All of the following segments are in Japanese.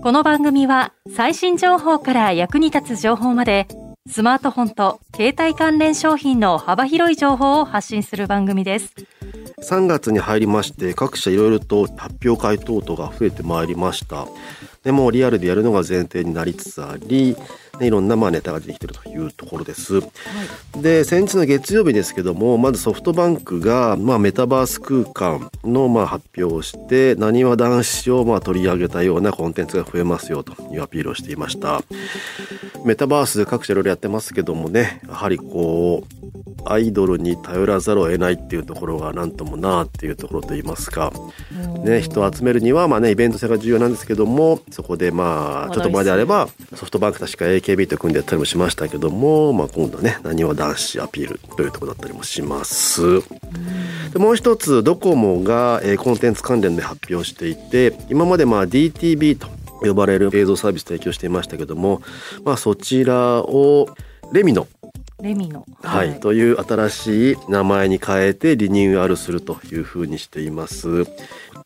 この番組は最新情報から役に立つ情報までスマートフォンと携帯関連商品の幅広い情報を発信する番組です。3月に入りまして各社いろいろと発表会等々が増えてまいりました。でもリアルでやるのが前提になりつつありね、いろんなまあネタが出てきてるというところです。はい、で先日の月曜日ですけどもまずソフトバンクが、まあ、メタバース空間のまあ発表をしてなにわ男子をまあ取り上げたようなコンテンツが増えますよというアピールをしていました。メタバース各社いろいろやってますけどもねやはりこうアイドルに頼らざるを得ないっていうところが何ともなっていうところといいますか、ね、人を集めるにはまあねイベント性が重要なんですけどもそこでまあちょっと前であればソフトバンク確か AKB と組んでやったりもしましたけども、まあ、今度ねなにわ男子アピールというところだったりもします。でもう一つドコモが、えー、コンテンツ関連で発表していて今までまあ DTV と呼ばれる映像サービス提供していましたけども、まあ、そちらをレミノレミノ、はい、はい、という新しい名前に変えてリニューアルするというふうにしています。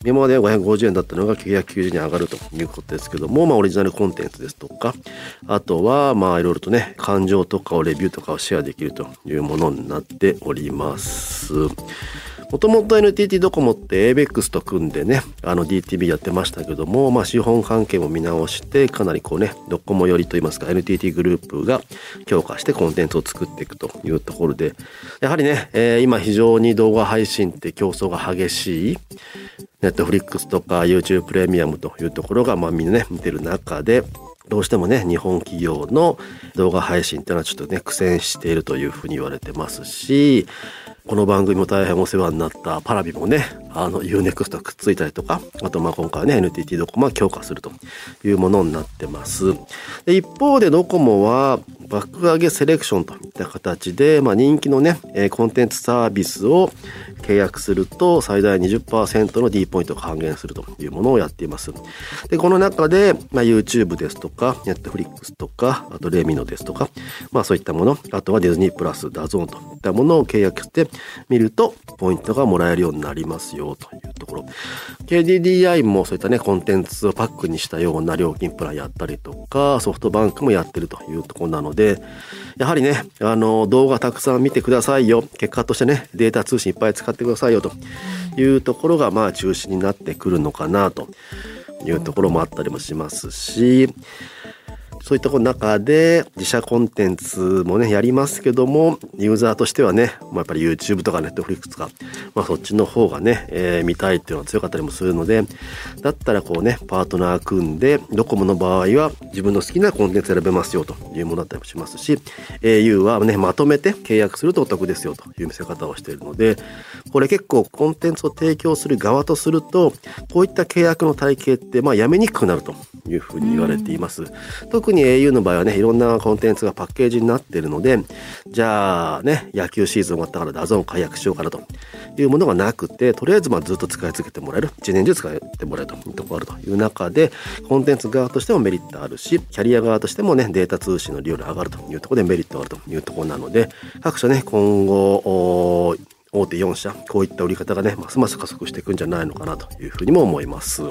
今まで550円だったのが990円に上がるということですけども、まあ、オリジナルコンテンツですとか、あとは、まあ、いろいろとね、感情とかをレビューとかをシェアできるというものになっております。もともと NTT ドコモって ABEX と組んでね、あの DTV やってましたけども、まあ資本関係も見直して、かなりこうね、ドコモ寄りといいますか NTT グループが強化してコンテンツを作っていくというところで、やはりね、えー、今非常に動画配信って競争が激しい、ネットフリックスとか YouTube プレミアムというところが、まあみんなね、見てる中で、どうしてもね、日本企業の動画配信っていうのはちょっとね、苦戦しているというふうに言われてますし、この番組も大変お世話になったパラビもね、あの UNEXT くっついたりとか、あとまあ今回ね、NTT ドコモは強化するというものになってます。で一方でドコモは、爆上げセレクションといった形で、まあ、人気のね、コンテンツサービスを契約すると最大20%の D ポイントが還元するというものをやっています。で、この中で、まあ、YouTube ですとか、Netflix とか、あと Lemino ですとか、まあそういったもの、あとはディズニープラス、 DAZN といったものを契約してみると、ポイントがもらえるようになりますよというところ。KDDI もそういったね、コンテンツをパックにしたような料金プランやったりとか、ソフトバンクもやってるというところなので、やはりね、あの、動画たくさん見てくださいよ。結果としてね、データ通信いっぱい使ってってくださいよというところが、まあ中心になってくるのかなというところもあったりもしますし、そういった中で自社コンテンツもねやりますけどもユーザーとしてはね、まあ、やっぱり YouTube とか Netflix とか、まあ、そっちの方がね、えー、見たいっていうのが強かったりもするのでだったらこうねパートナー組んでドコモの場合は自分の好きなコンテンツ選べますよというものだったりもしますし au はねまとめて契約するとお得ですよという見せ方をしているのでこれ結構コンテンツを提供する側とするとこういった契約の体系ってまあやめにくくなるというふうに言われています。特特に au の場合はね、いろんなコンテンツがパッケージになってるので、じゃあね、野球シーズン終わったから DAZN 解約しようかなというものがなくて、とりあえずまあずっと使い続けてもらえる、1年中使ってもらえるというところがあるという中で、コンテンツ側としてもメリットあるし、キャリア側としてもね、データ通信の利用量上がるというところでメリットがあるというところなので、各社ね、今後、大手4社、こういった売り方がね、ますます加速していくんじゃないのかなというふうにも思います。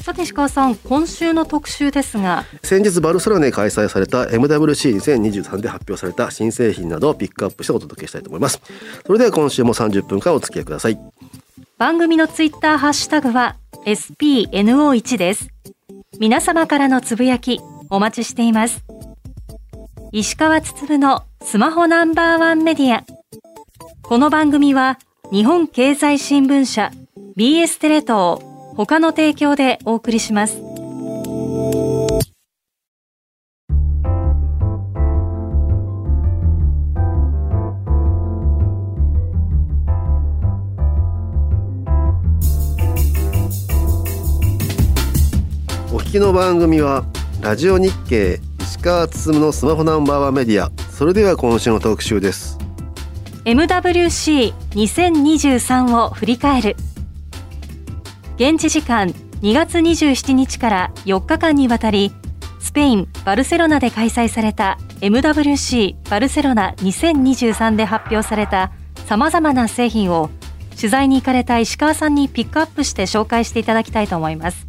さて石川さん今週の特集ですが。先日バルセロナで開催された MWC2023 で発表された新製品などをピックアップしてお届けしたいと思います。それでは今週も30分間お付き合いください。番組のツイッターハッシュタグは SPNO1 です。皆様からのつぶやきお待ちしています。石川つつぶのスマホナンバーワンメディアこの番組は日本経済新聞社 BS テレ東他の提供でお送りします。お聞きの番組はラジオ日経石川つのスマホナンバーワンメディアそれでは今週の特集です MWC2023 を振り返る。現地時間2月27日から4日間にわたりスペイン・バルセロナで開催された MWC バルセロナ2023で発表されたさまざまな製品を取材に行かれた石川さんにピックアップして紹介していただきたいと思います。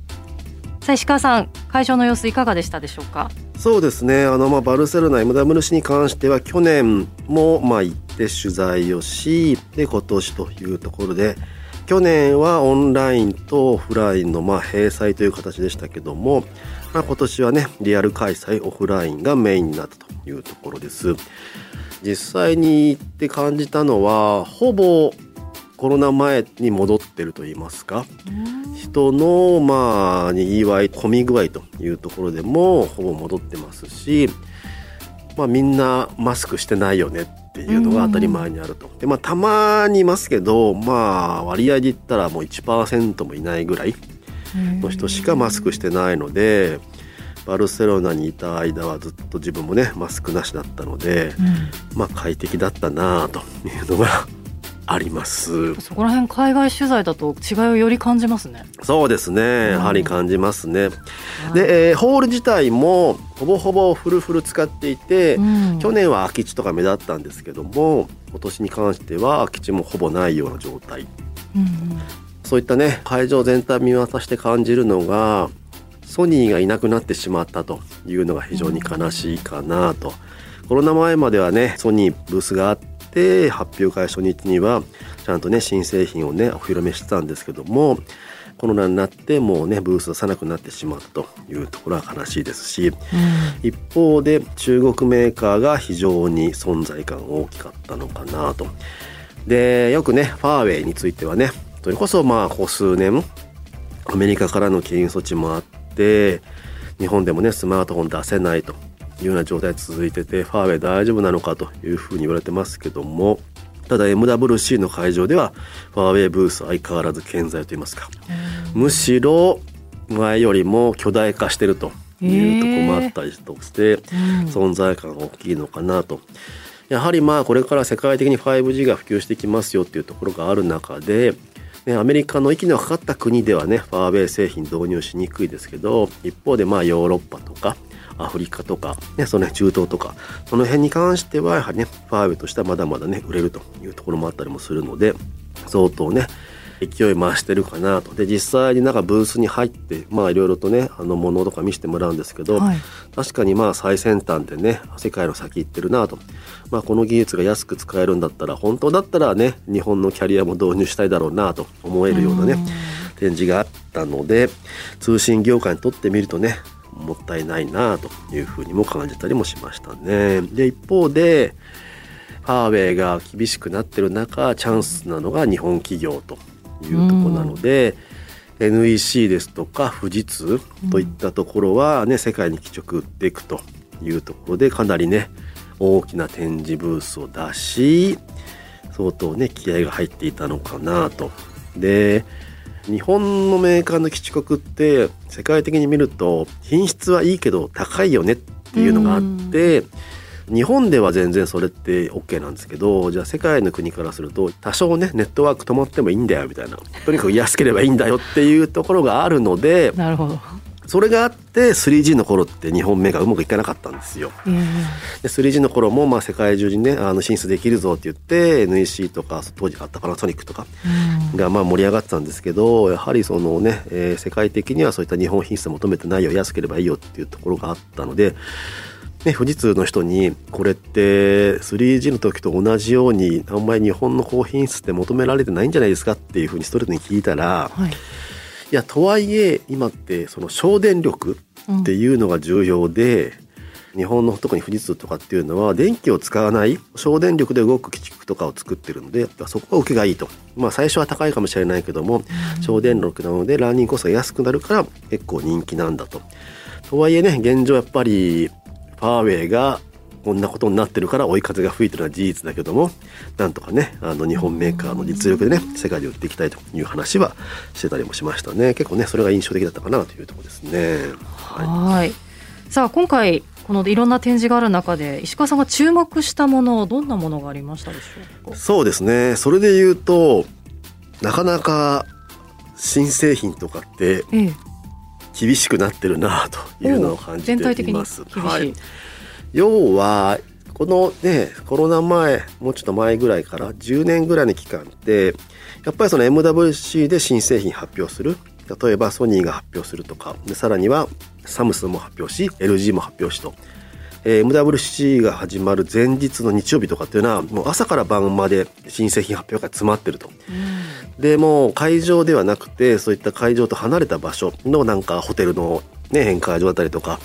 さあ石川さん会場の様子いかがでしたでしょうか？そうですね。あの、まあ、バルセロナ MWC に関しては去年もまあ行って取材をしで今年というところで去年はオンラインとオフラインのまあ閉鎖という形でしたけども、まあ、今年はねリアル開催オフラインがメインになったというところです。実際に行って感じたのはほぼコロナ前に戻ってると言いますか人のまあにぎわい混み具合というところでもほぼ戻ってますし、まあ、みんなマスクしてないよねっていうのが当たり前にあると。でまあ、たまにいますけど、まあ、割合で言ったらもう1%もいないぐらいの人しかマスクしてないので。バルセロナにいた間はずっと自分もねマスクなしだったので、うん、まあ快適だったなというのがあります。そこら辺海外取材だと違いをより感じますね。そうですね。やはり感じますね、で、えー、ホール自体もほぼほぼフルフル使っていて、うん、去年は空き地とか目立ったんですけども今年に関しては空き地もほぼないような状態、うん、そういったね会場全体見渡して感じるのがソニーがいなくなってしまったというのが非常に悲しいかなと、うん、コロナ前まではねソニーブースがあってて発表会初日にはちゃんとね新製品をねお披露目してたんですけどもコロナになってもうねブース出さなくなってしまったというところは悲しいですし、うん、一方で中国メーカーが非常に存在感大きかったのかなと。でよくねファーウェイについてはねそれこそまあここ数年アメリカからの禁輸措置もあって日本でもねスマートフォン出せないというような状態続いててファーウェイ大丈夫なのかというふうに言われてますけどもただ MWC の会場ではファーウェイブース相変わらず健在といいますかむしろ前よりも巨大化してるというところもあったりとして存在感が大きいのかなと。やはりまあこれから世界的に 5G が普及してきますよっていうところがある中でね、アメリカの息のかかった国ではねファーウェイ製品導入しにくいですけど一方でまあヨーロッパとかアフリカとか、ね、その、ね、中東とかその辺に関してはやはりねファーウェイとしてはまだまだね売れるというところもあったりもするので相当ね勢い増してるかなと。で実際になんかブースに入ってまあいろいろとねあのものとか見せてもらうんですけど、はい、確かにまあ最先端でね世界の先行ってるなと、まあ、この技術が安く使えるんだったら本当だったらね日本のキャリアも導入したいだろうなと思えるようなね展示があったので通信業界にとってみるとねもったいないなというふうにも感じたりもしましたね。で一方でファーウェイが厳しくなってる中チャンスなのが日本企業というとこなので、NEC ですとか富士通といったところはね、世界に基直売っていくというところでかなりね大きな展示ブースを出し相当ね気合が入っていたのかなと。で日本のメーカーの基地国って世界的に見ると品質はいいけど高いよねっていうのがあって、日本では全然それって OK なんですけどじゃあ世界の国からすると多少ねネットワーク止まってもいいんだよみたいな。とにかく安ければいいんだよっていうところがあるのでなるほどそれがあって 3G の頃って日本メーカーうまくいかなかったんですよ。うん、で 3G の頃もまあ世界中にねあの進出できるぞって言って NEC とか当時あったパナソニックとかがまあ盛り上がってたんですけどやはりそのね、えー、世界的にはそういった日本品質求めてないよ安ければいいよっていうところがあったのでね、富士通の人にこれって 3G の時と同じようにあんまり日本の高品質って求められてないんじゃないですかっていうふうにストレートに聞いたら、はい、いやとはいえ今ってその省電力っていうのが重要で、うん、日本の特に富士通とかっていうのは電気を使わない省電力で動く基地とかを作ってるのでそこが受けがいいと、まあ、最初は高いかもしれないけども、うん、省電力なのでランニングコストが安くなるから結構人気なんだと。とはいえね現状やっぱりファーウェイがこんなことになってるから追い風が吹いてるのは事実だけどもなんとかねあの日本メーカーの実力でね世界で売っていきたいという話はしてたりもしましたね。結構ねそれが印象的だったかなというところですね。はい。さあ今回このいろんな展示がある中で石川さんが注目したものどんなものがありましたでしょうか？そうですね。それで言うとなかなか新製品とかって厳しくなってるなというのを感じています。はい、要はこのねコロナ前もうちょっと前ぐらいから10年ぐらいの期間ってやっぱりその MWC で新製品発表する。例えばソニーが発表するとか。でさらにはサムスンも発表し LG も発表しと、えー、MWC が始まる前日の日曜日とかっていうのはもう朝から晩まで新製品発表が詰まってると。うん、でもう会場ではなくてそういった会場と離れた場所のなんかホテルの、ね、宴会場だったりとか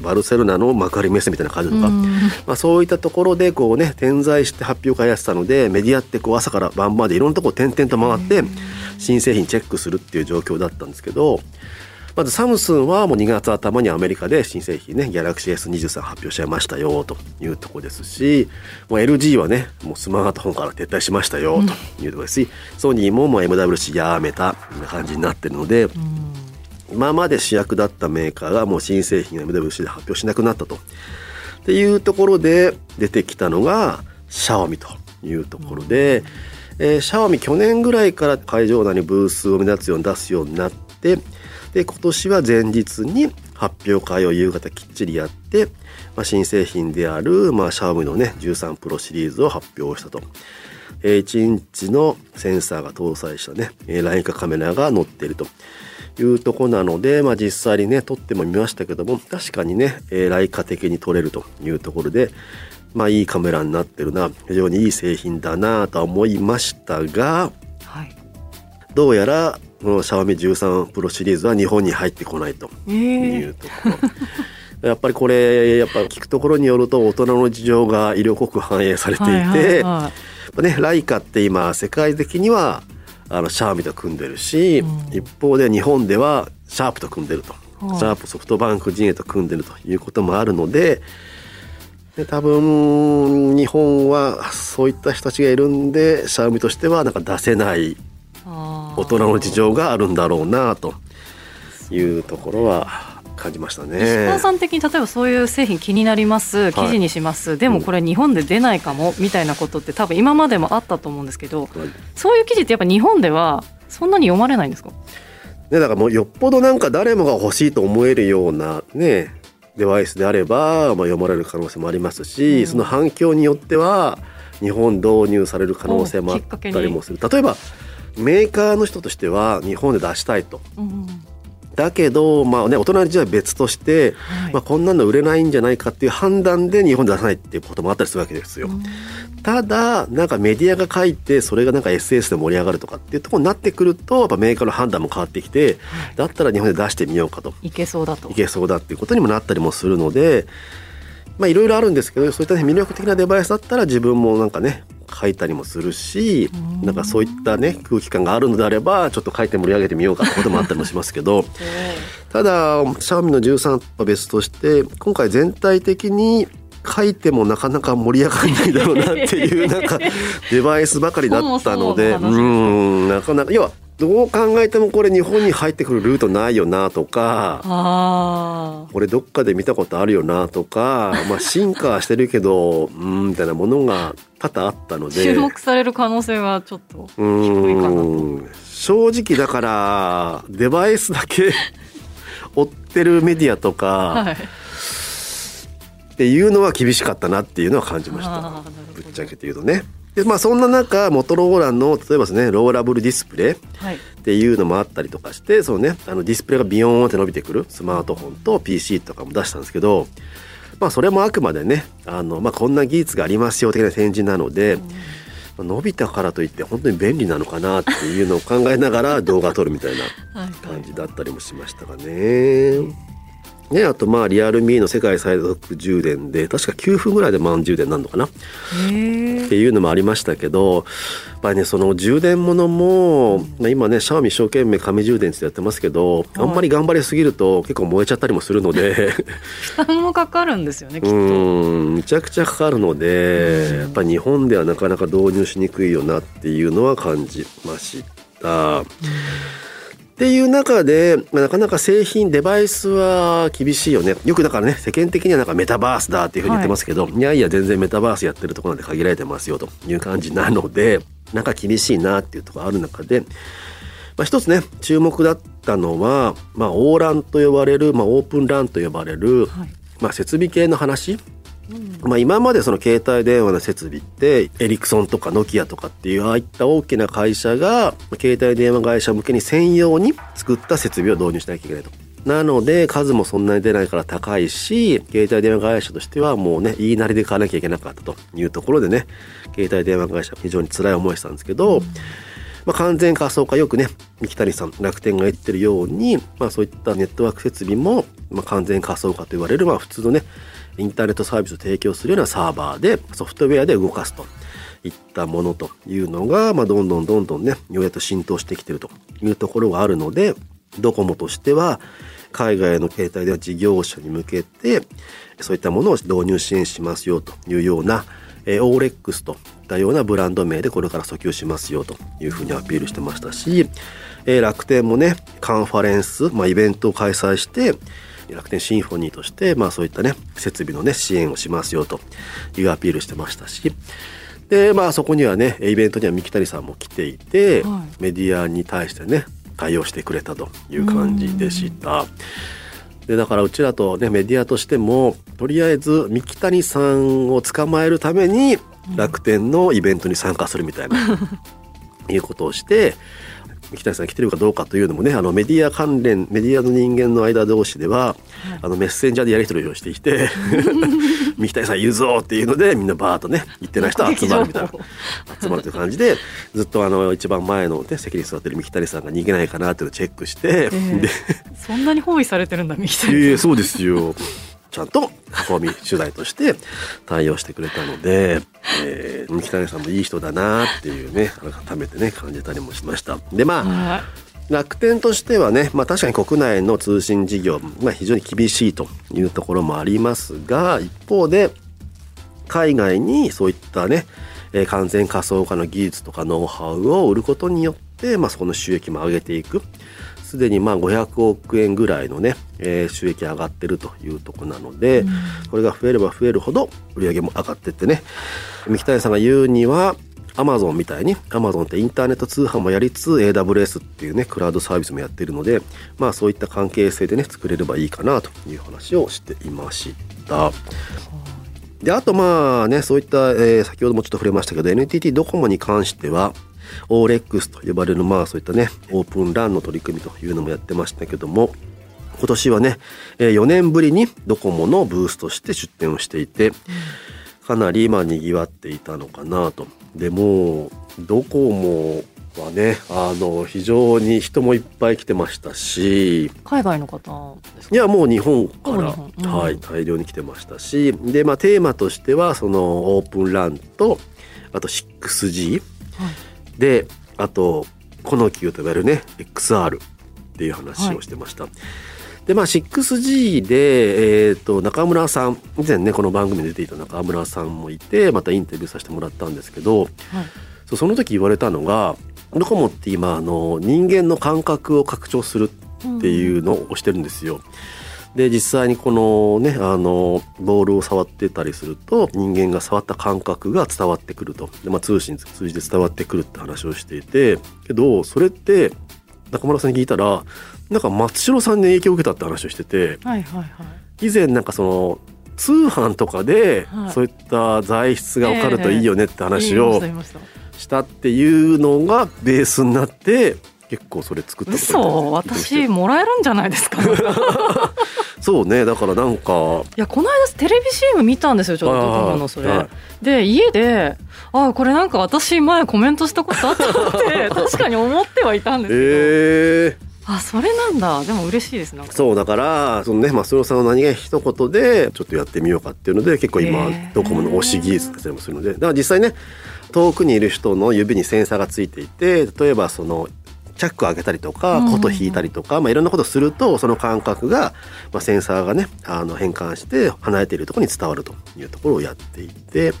バルセロナの幕張メッセみたいな感じとか、まあ、そういったところでこうね点在して発表会やってたのでメディアってこう朝から晩までいろんなところ点々と回って新製品チェックするっていう状況だったんですけどまずサムスンはもう2月頭にアメリカで新製品ねギャラクシー S23 発表しちゃいましたよというところですしもう LG はねもうスマートフォンから撤退しましたよというところですし、ソニーももう MWC やめたみたいな感じになってるので。今まで主役だったメーカーがもう新製品を MWC で発表しなくなったと。っていうところで出てきたのがシャオミというところで、えー、シャオミ去年ぐらいから会場内にブースを目立つように出すようになってで今年は前日に発表会を夕方きっちりやって、まあ、新製品である、まあ、シャオミのね13プロシリーズを発表したと。1インチのセンサーが搭載したね、ライカカメラが載っていると。いうとこなので、まあ、実際にね撮ってもみましたけども確かにね、えー、ライカ的に撮れるというところでまあいいカメラになってるな非常にいい製品だなとは思いましたが、はい、どうやらこのシャワミ13プロシリーズは日本に入ってこないというところ。え ーやっぱりこれやっぱ聞くところによると大人の事情が色濃く反映されていて、はいはいはい、ね、ライカって今世界的にはあのシャーミと組んでるし、うん、一方で日本ではシャープと組んでると、うん、シャープソフトバンク陣営と組んでるということもあるのでで多分日本はそういった人たちがいるんでシャーミとしてはなんか出せない大人の事情があるんだろうなというところは感じましたね。石川さん的に例えばそういう製品気になります記事にします、はい、でもこれ日本で出ないかもみたいなことって多分今までもあったと思うんですけど、はい、そういう記事ってやっぱ日本ではそんなに読まれないんですか？ね、だからもうよっぽどなんか誰もが欲しいと思えるようなねデバイスであれば、まあ、読まれる可能性もありますし、うん、その反響によっては日本導入される可能性もあったりもする。例えばメーカーの人としては日本で出したいと、うん、だけど、まあね、大人の事情は別として、はい、まあ、こんなの売れないんじゃないかっていう判断で日本で出さないっていうこともあったりするわけですよ。ただなんかメディアが書いてそれがなんか SS で盛り上がるとかっていうところになってくるとやっぱメーカーの判断も変わってきて、はい、だったら日本で出してみようかと。いけそうだと。いけそうだっていうことにもなったりもするのでまあいろいろあるんですけどそういった、ね、魅力的なデバイスだったら自分もなんかね書いたりもするしなんかそういったね空気感があるのであればちょっと書いて盛り上げてみようか ってこともあったりもしますけど。ただシャオミの13は別として今回全体的に書いてもなかなか盛り上がらないだろうなっていうなんか デバイスばかりだったのでうんなかなか要はどう考えてもこれ日本に入ってくるルートないよなとかこれどっかで見たことあるよなとか、まあ、進化してるけどうんみたいなものが多々あったので。注目される可能性はちょっと低いかなと正直だからデバイスだけ 追ってるメディアとか、はい、っていうのは厳しかったなっていうのは感じました。ぶっちゃけて言うとね。でまあそんな中モトローラの例えばですねローラブルディスプレイっていうのもあったりとかして、そのねあのディスプレイがビヨーンって伸びてくるスマートフォンと PC とかも出したんですけどまあそれもあくまでねあの、まあ、こんな技術がありますよ的な展示なので、うん、伸びたからといって本当に便利なのかなっていうのを考えながら動画撮るみたいな感じだったりもしましたがね。ね、あとまあリアルミーの世界最速充電で確か9分ぐらいで満充電なるのかな。っていうのもありましたけどやっぱりねその充電ものも、まあ、今ねシャワミ一生懸命紙充電ってやってますけど、あんまり頑張りすぎると結構燃えちゃったりもするので。負担もかかるんですよね きっと。うんむちゃくちゃかかるのでやっぱ日本ではなかなか導入しにくいよなっていうのは感じました。っていう中で、まあ、なかなか製品デバイスは厳しいよね。よくだからね世間的にはなんかメタバースだっていうふうに言ってますけど、はい、いやいや全然メタバースやってるところなんて限られてますよという感じなのでなんか厳しいなっていうところある中で、まあ、一つね注目だったのは、まあ、オーランと呼ばれる、まあ、オープンランと呼ばれる、はい、まあ、設備系の話まあ、今までその携帯電話の設備ってエリクソンとかノキアとかっていうああいった大きな会社が携帯電話会社向けに専用に作った設備を導入しなきゃいけないと。なので数もそんなに出ないから高いし携帯電話会社としてはもうね言いなりで買わなきゃいけなかったというところでね携帯電話会社非常に辛い思いしたんですけど、まあ、完全仮想化よくね三木谷さん楽天が言ってるように、まあ、そういったネットワーク設備も、まあ、完全仮想化と言われる、まあ、普通のねインターネットサービスを提供するようなサーバーでソフトウェアで動かすといったものというのが、まあ、どんどんどんどんねようやっと浸透してきてるというところがあるのでドコモとしては海外の携帯電話事業者に向けてそういったものを導入支援しますよというようなえー、オーレックスといったようなブランド名でこれから訴求しますよというふうにアピールしてましたし、えー、楽天もねカンファレンス、まあ、イベントを開催して楽天シンフォニーとして、まあ、そういったね設備のね支援をしますよというアピールしてましたしでまあそこにはねイベントには三木谷さんも来ていて、はい、メディアに対してね対応してくれたという感じでした。でだからうちらとねメディアとしてもとりあえず三木谷さんを捕まえるために楽天のイベントに参加するみたいな、いうことをして三木谷さん来てるかどうかというのもねあのメディア関連メディアの人間の間同士では、あのメッセンジャーでやり取りをしていて 三木谷さん言うぞっていうのでみんなバーッとね行ってない人は集まるみたいな集まるという感じでずっとあの一番前の、ね、席に座ってる三木谷さんが逃げないかなっていうのをチェックして、えー、でそんなに包囲されてるんだ三木谷さん。えー、そうですよちゃんと囲み取材として対応してくれたので、えー、三木谷さんもいい人だなっていうね改めてね感じたりもしました。でまあ楽天としてはね、まあ、確かに国内の通信事業、まあ、非常に厳しいというところもありますが一方で海外にそういったね、えー、完全仮想化の技術とかノウハウを売ることによって、まあ、そこの収益も上げていくすでにまあ500億円ぐらいのね、えー、収益上がってるというとこなので、うん、これが増えれば増えるほど売り上げも上がってってね。三木谷さんが言うにはアマゾンみたいにアマゾンってインターネット通販もやりつつ AWS っていうねクラウドサービスもやってるのでまあそういった関係性でね作れればいいかなという話をしていました。であとまあねそういった、えー、先ほどもちょっと触れましたけど NTT ドコモに関してはオーレックスと呼ばれるまあそういったねオープンランの取り組みというのもやってましたけども今年はね4年ぶりにドコモのブースとして出展をしていてかなりまあ賑わっていたのかなと。でもドコモはねあの非常に人もいっぱい来てましたし海外の方いやもう日本から、うん、はい、大量に来てましたしで、まあ、テーマとしてはそのオープンランとあと 6G、はいであとこの球と呼ばれるね XR っていう話をしてました。はいでまあ 6G で、えーと、中村さん以前ねこの番組に出ていた中村さんもいてまたインタビューさせてもらったんですけど、はい、そその時言われたのがドコモって今あの人間の感覚を拡張するっていうのをしてるんですよ。うんで実際にこのねあのボールを触ってたりすると人間が触った感覚が伝わってくると。で、まあ、通信通じて伝わってくるって話をしていて。けどそれって中村さんに聞いたらなんか松代さんに影響を受けたって話をしてて、はいはいはい、以前なんかその通販とかでそういった材質が分かるといいよねって話をしたっていうのがベースになって結構それ作った嘘？私もらえるんじゃないですか？そうねだからなんかいやこの間テレビ CM 見たんですよちょっとドコモのそれ、はい、で家であこれなんか私前コメントしたことあったって 確かに思ってはいたんですけど、えー。あそれなんだ。でも嬉しいですそうだからそのね増野さんの何が一言でちょっとやってみようかっていうので結構今ドコモの推し技術だったりもするので。だから実際ね遠くにいる人の指にセンサーがついていて例えばそのチャックを開けたりとか琴引いたりとか、まあ、いろんなことをするとその感覚が、まあ、センサーがねあの変換して離れているところに伝わるというところをやっていて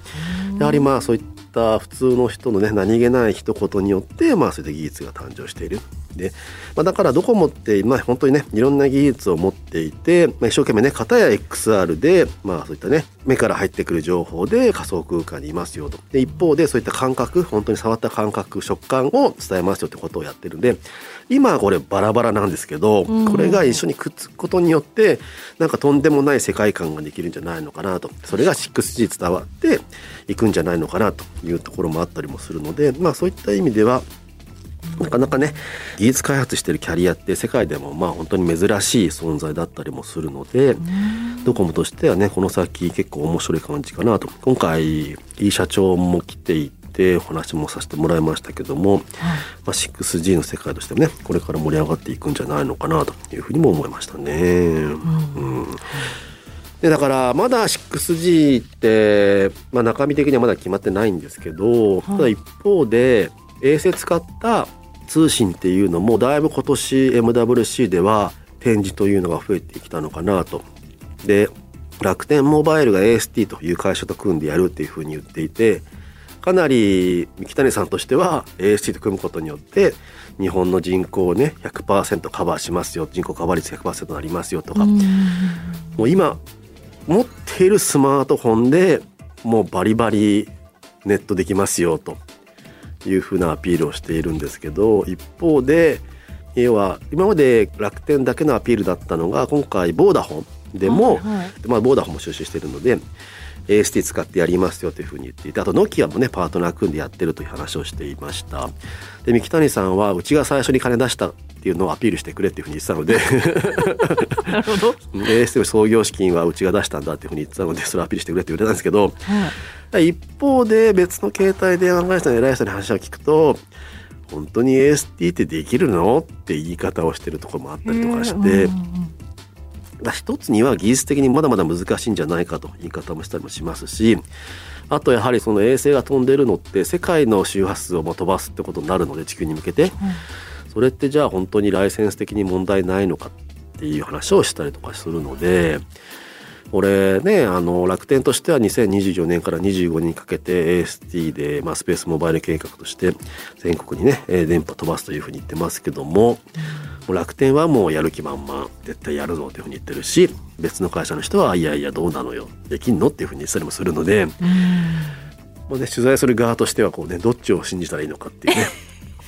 やはりまあそういった普通の人のね何気ない一言によって、まあ、それで技術が誕生している。で、まあ、だからドコモって、まあ、本当にねいろんな技術を持っていて、まあ、一生懸命ね型や XR で、まあ、そういったね目から入ってくる情報で仮想空間にいますよと。で一方でそういった感覚本当に触った感覚食感を伝えますよってことをやってるんで今これバラバラなんですけど、これが一緒にくっつくことによってなんかとんでもない世界観ができるんじゃないのかなと。それが 6G 伝わっていくんじゃないのかなというところもあったりもするのでまあそういった意味ではなかなかね技術開発してるキャリアって世界でもまあ本当に珍しい存在だったりもするのでドコモとしてはねこの先結構面白い感じかなと。今回いい社長も来ていてお話もさせてもらいましたけども、はい、まあ、6G の世界としてねこれから盛り上がっていくんじゃないのかなというふうにも思いましたね。うん、うんでだからまだ 6G って、まあ、中身的にはまだ決まってないんですけど、はい、ただ一方で衛星使った通信っていうのもだいぶ今年 MWC では展示というのが増えてきたのかなと。で楽天モバイルが AST という会社と組んでやるっていうふうに言っていてかなり三木谷さんとしては AST と組むことによって日本の人口をね100%カバーしますよ人口カバー率100%になりますよとかもう今持っているスマートフォンでもうバリバリネットできますよというふうなアピールをしているんですけど一方で要は今まで楽天だけのアピールだったのが今回ボーダフォンでも、はいはい、まあ、ボーダフォンも収集しているので AST 使ってやりますよというふうに言っていてあとノキアもねパートナー組んでやってるという話をしていました。で三木谷さんはうちが最初に金出したっていうのをアピールしてくれっていうふうに言ってたので。なるほど。AST の創業資金はうちが出したんだっていうふうに言ってたのでそれをアピールしてくれって言われたんですけど、はい、一方で別の携帯電話会社の偉い人に話を聞くと本当に AST ってできるの？って言い方をしてるところもあったりとかして、一つには技術的にまだまだ難しいんじゃないかと言い方もしたりもしますしあとやはりその衛星が飛んでるのって世界の周波数を飛ばすってことになるので地球に向けて、うん、それってじゃあ本当にライセンス的に問題ないのかっていう話をしたりとかするので。俺ねあの楽天としては2024年から25年にかけて AST で、まあ、スペースモバイル計画として全国にね電波飛ばすというふうに言ってますけども、もう楽天はもうやる気満々絶対やるぞというふうに言ってるし別の会社の人はいやいやどうなのよできんのっていうふうに言ったりもするので、もうね、取材する側としてはこう、ね、どっちを信じたらいいのかっていうね。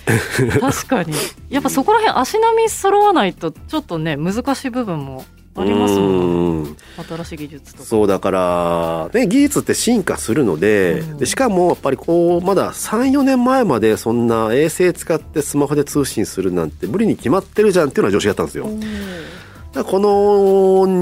確かにやっぱそこら辺足並み揃わないとちょっとね難しい部分もありますもん新しい技術とか。そうだからね技術って進化するのででしかもやっぱりこうまだ34年前までそんな衛星使ってスマホで通信するなんて無理に決まってるじゃんっていうのは常識だったんですよ。この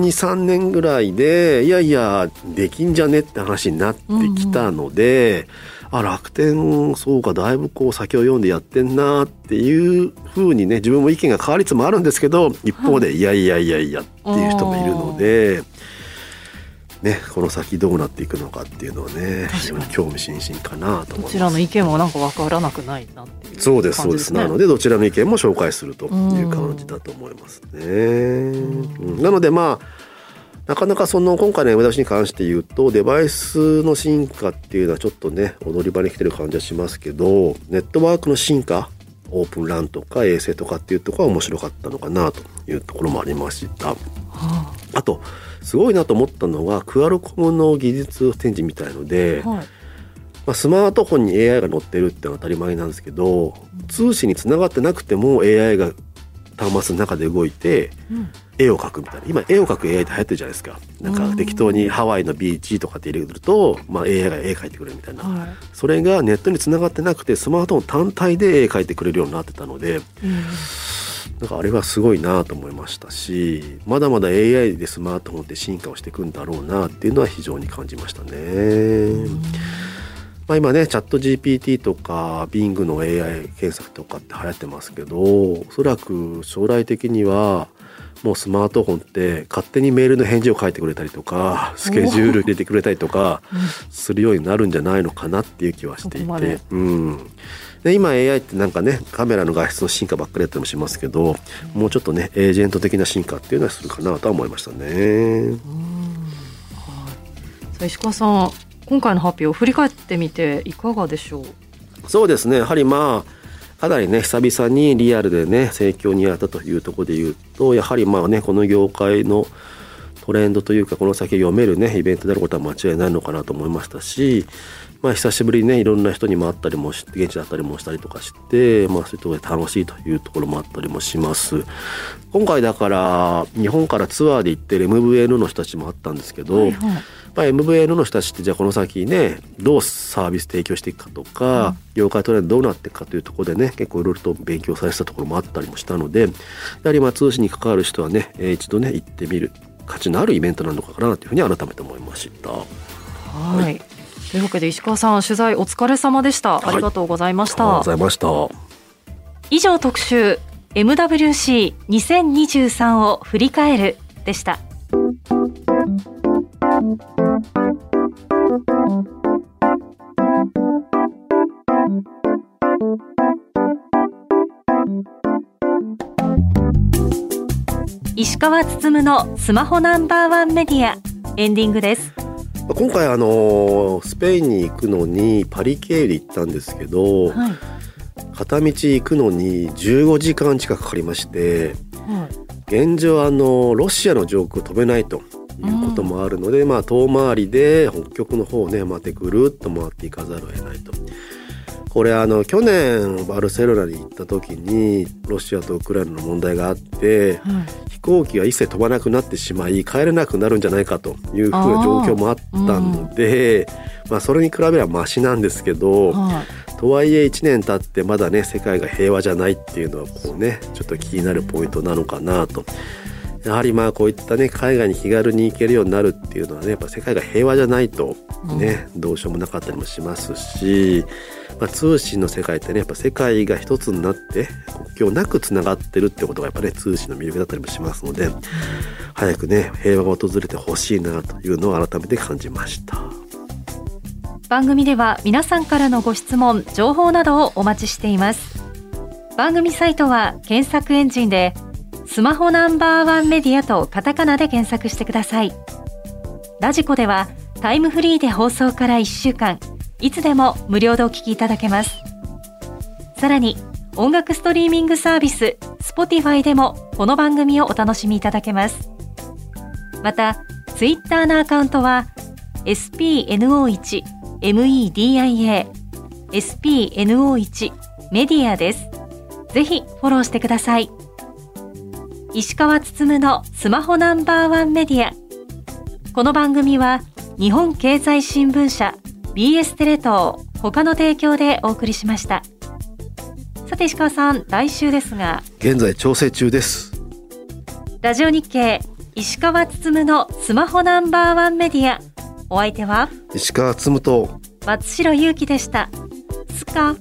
23年ぐらいでいやいやできんじゃねって話になってきたので、うんあ楽天そうかだいぶこう先を読んでやってんなっていうふうにね自分も意見が変わりつつもあるんですけど一方でい。やいやいやいやっていう人もいるので。ね、この先どうなっていくのかっていうのはね非常に興味津々かなと思います。どちらの意見もなんか分からなくないなっていう、ね、そうですそうです。なのでどちらの意見も紹介するという感じだと思いますね。うん、なのでまあなかなかその今回の M 出しに関して言うとデバイスの進化っていうのはちょっとね踊り場に来てる感じはしますけどネットワークの進化オープンランとか衛星とかっていうところは面白かったのかなというところもありました。はあ、あとすごいなと思ったのがクアルコムの技術展示みたいので、はい、まあ、スマートフォンに AI が載ってるってのは当たり前なんですけど通信につながってなくても AI が端末の中で動いて、絵を描くみたいな。今絵を描く AI って流行ってるじゃないですか。なんか適当にハワイのビーチとかって入れると、まあ、AI が絵描いてくれるみたいな、はい、それがネットにつながってなくてスマートフォン単体で絵描いてくれるようになってたので、うん、なんかあれはすごいなと思いましたしまだまだ AI でスマートフォンって進化をしていくんだろうなっていうのは非常に感じましたね。うんまあ、今ねチャット GPT とか Bing の AI 検索とかって流行ってますけどおそらく将来的にはもうスマートフォンって勝手にメールの返事を書いてくれたりとかスケジュール入れてくれたりとかするようになるんじゃないのかなっていう気はしていて。うん。で今 AI ってなんかねカメラの画質の進化ばっかりやったりもしますけどもうちょっとねエージェント的な進化っていうのはするかなとは思いましたね。はい、石川さん今回の発表を振り返ってみていかがでしょう？そうですね。やはりまあかなりね久々にリアルでね盛況にあったというところで言うとやはりまあねこの業界のトレンドというかこの先読めるねイベントであることは間違いないのかなと思いましたしまあ久しぶりにねいろんな人にも会ったりもして現地だったりもしたりとかしてまあそういうところで楽しいというところもあったりもします。今回だから日本からツアーで行ってる MVN の人たちもあったんですけど、はいはいまあ、MVN の人たちってじゃあこの先ねどうサービス提供していくかとか、うん、業界トレンドどうなっていくかというところでね結構いろいろと勉強されてたところもあったりもしたのでやはりまあ通信に関わる人はね一度ね行ってみる価値のあるイベントなのかなというふうに改めて思いました。はい、はい、というわけで石川さん取材お疲れ様でした。ありがとうございました。はい、ありがとうございました。以上特集 MWC2023 を振り返るでした。石川つつむのスマホナンバーワンメディアエンディングです。今回あのスペインに行くのにパリ経由で行ったんですけど、はい、片道行くのに15時間近くかかりまして、はい、現状あのロシアの上空飛べないということもあるので、うん、まあ遠回りで北極の方をね回ってぐるっと回っていかざるを得ないと。これあの去年バルセロナに行った時にロシアとウクライナの問題があって、飛行機が一切飛ばなくなってしまい帰れなくなるんじゃないかというふうな状況もあったので、うん、まあ、それに比べればマシなんですけど、はい、とはいえ1年経ってまだね世界が平和じゃないっていうのはこうねちょっと気になるポイントなのかなと。やはりまあこういったね海外に気軽に行けるようになるっていうのはねやっぱ世界が平和じゃないとね、うん、どうしようもなかったりもしますし、まあ、通信の世界ってねやっぱ世界が一つになって国境なくつながってるってことがやっぱね通信の魅力だったりもしますので、うん、早くね平和が訪れてほしいなというのを改めて感じました。番組では皆さんからのご質問情報などをお待ちしています。番組サイトは検索エンジンで「スマホナンバーワンメディアとカタカナで検索してください。ラジコではタイムフリーで放送から1週間、いつでも無料でお聞きいただけます。さらに、音楽ストリーミングサービス Spotify でもこの番組をお楽しみいただけます。また、ツイッターのアカウントは spno1 media spno1 メディアです。ぜひフォローしてください。石川つつむのスマホナンバーワンメディア。この番組は日本経済新聞社 BS テレ東他の提供でお送りしました。さて石川さん、来週ですが。現在調整中です。ラジオ日経石川つつむのスマホナンバーワンメディア。お相手は？石川つむと松代ゆうきでした。すか。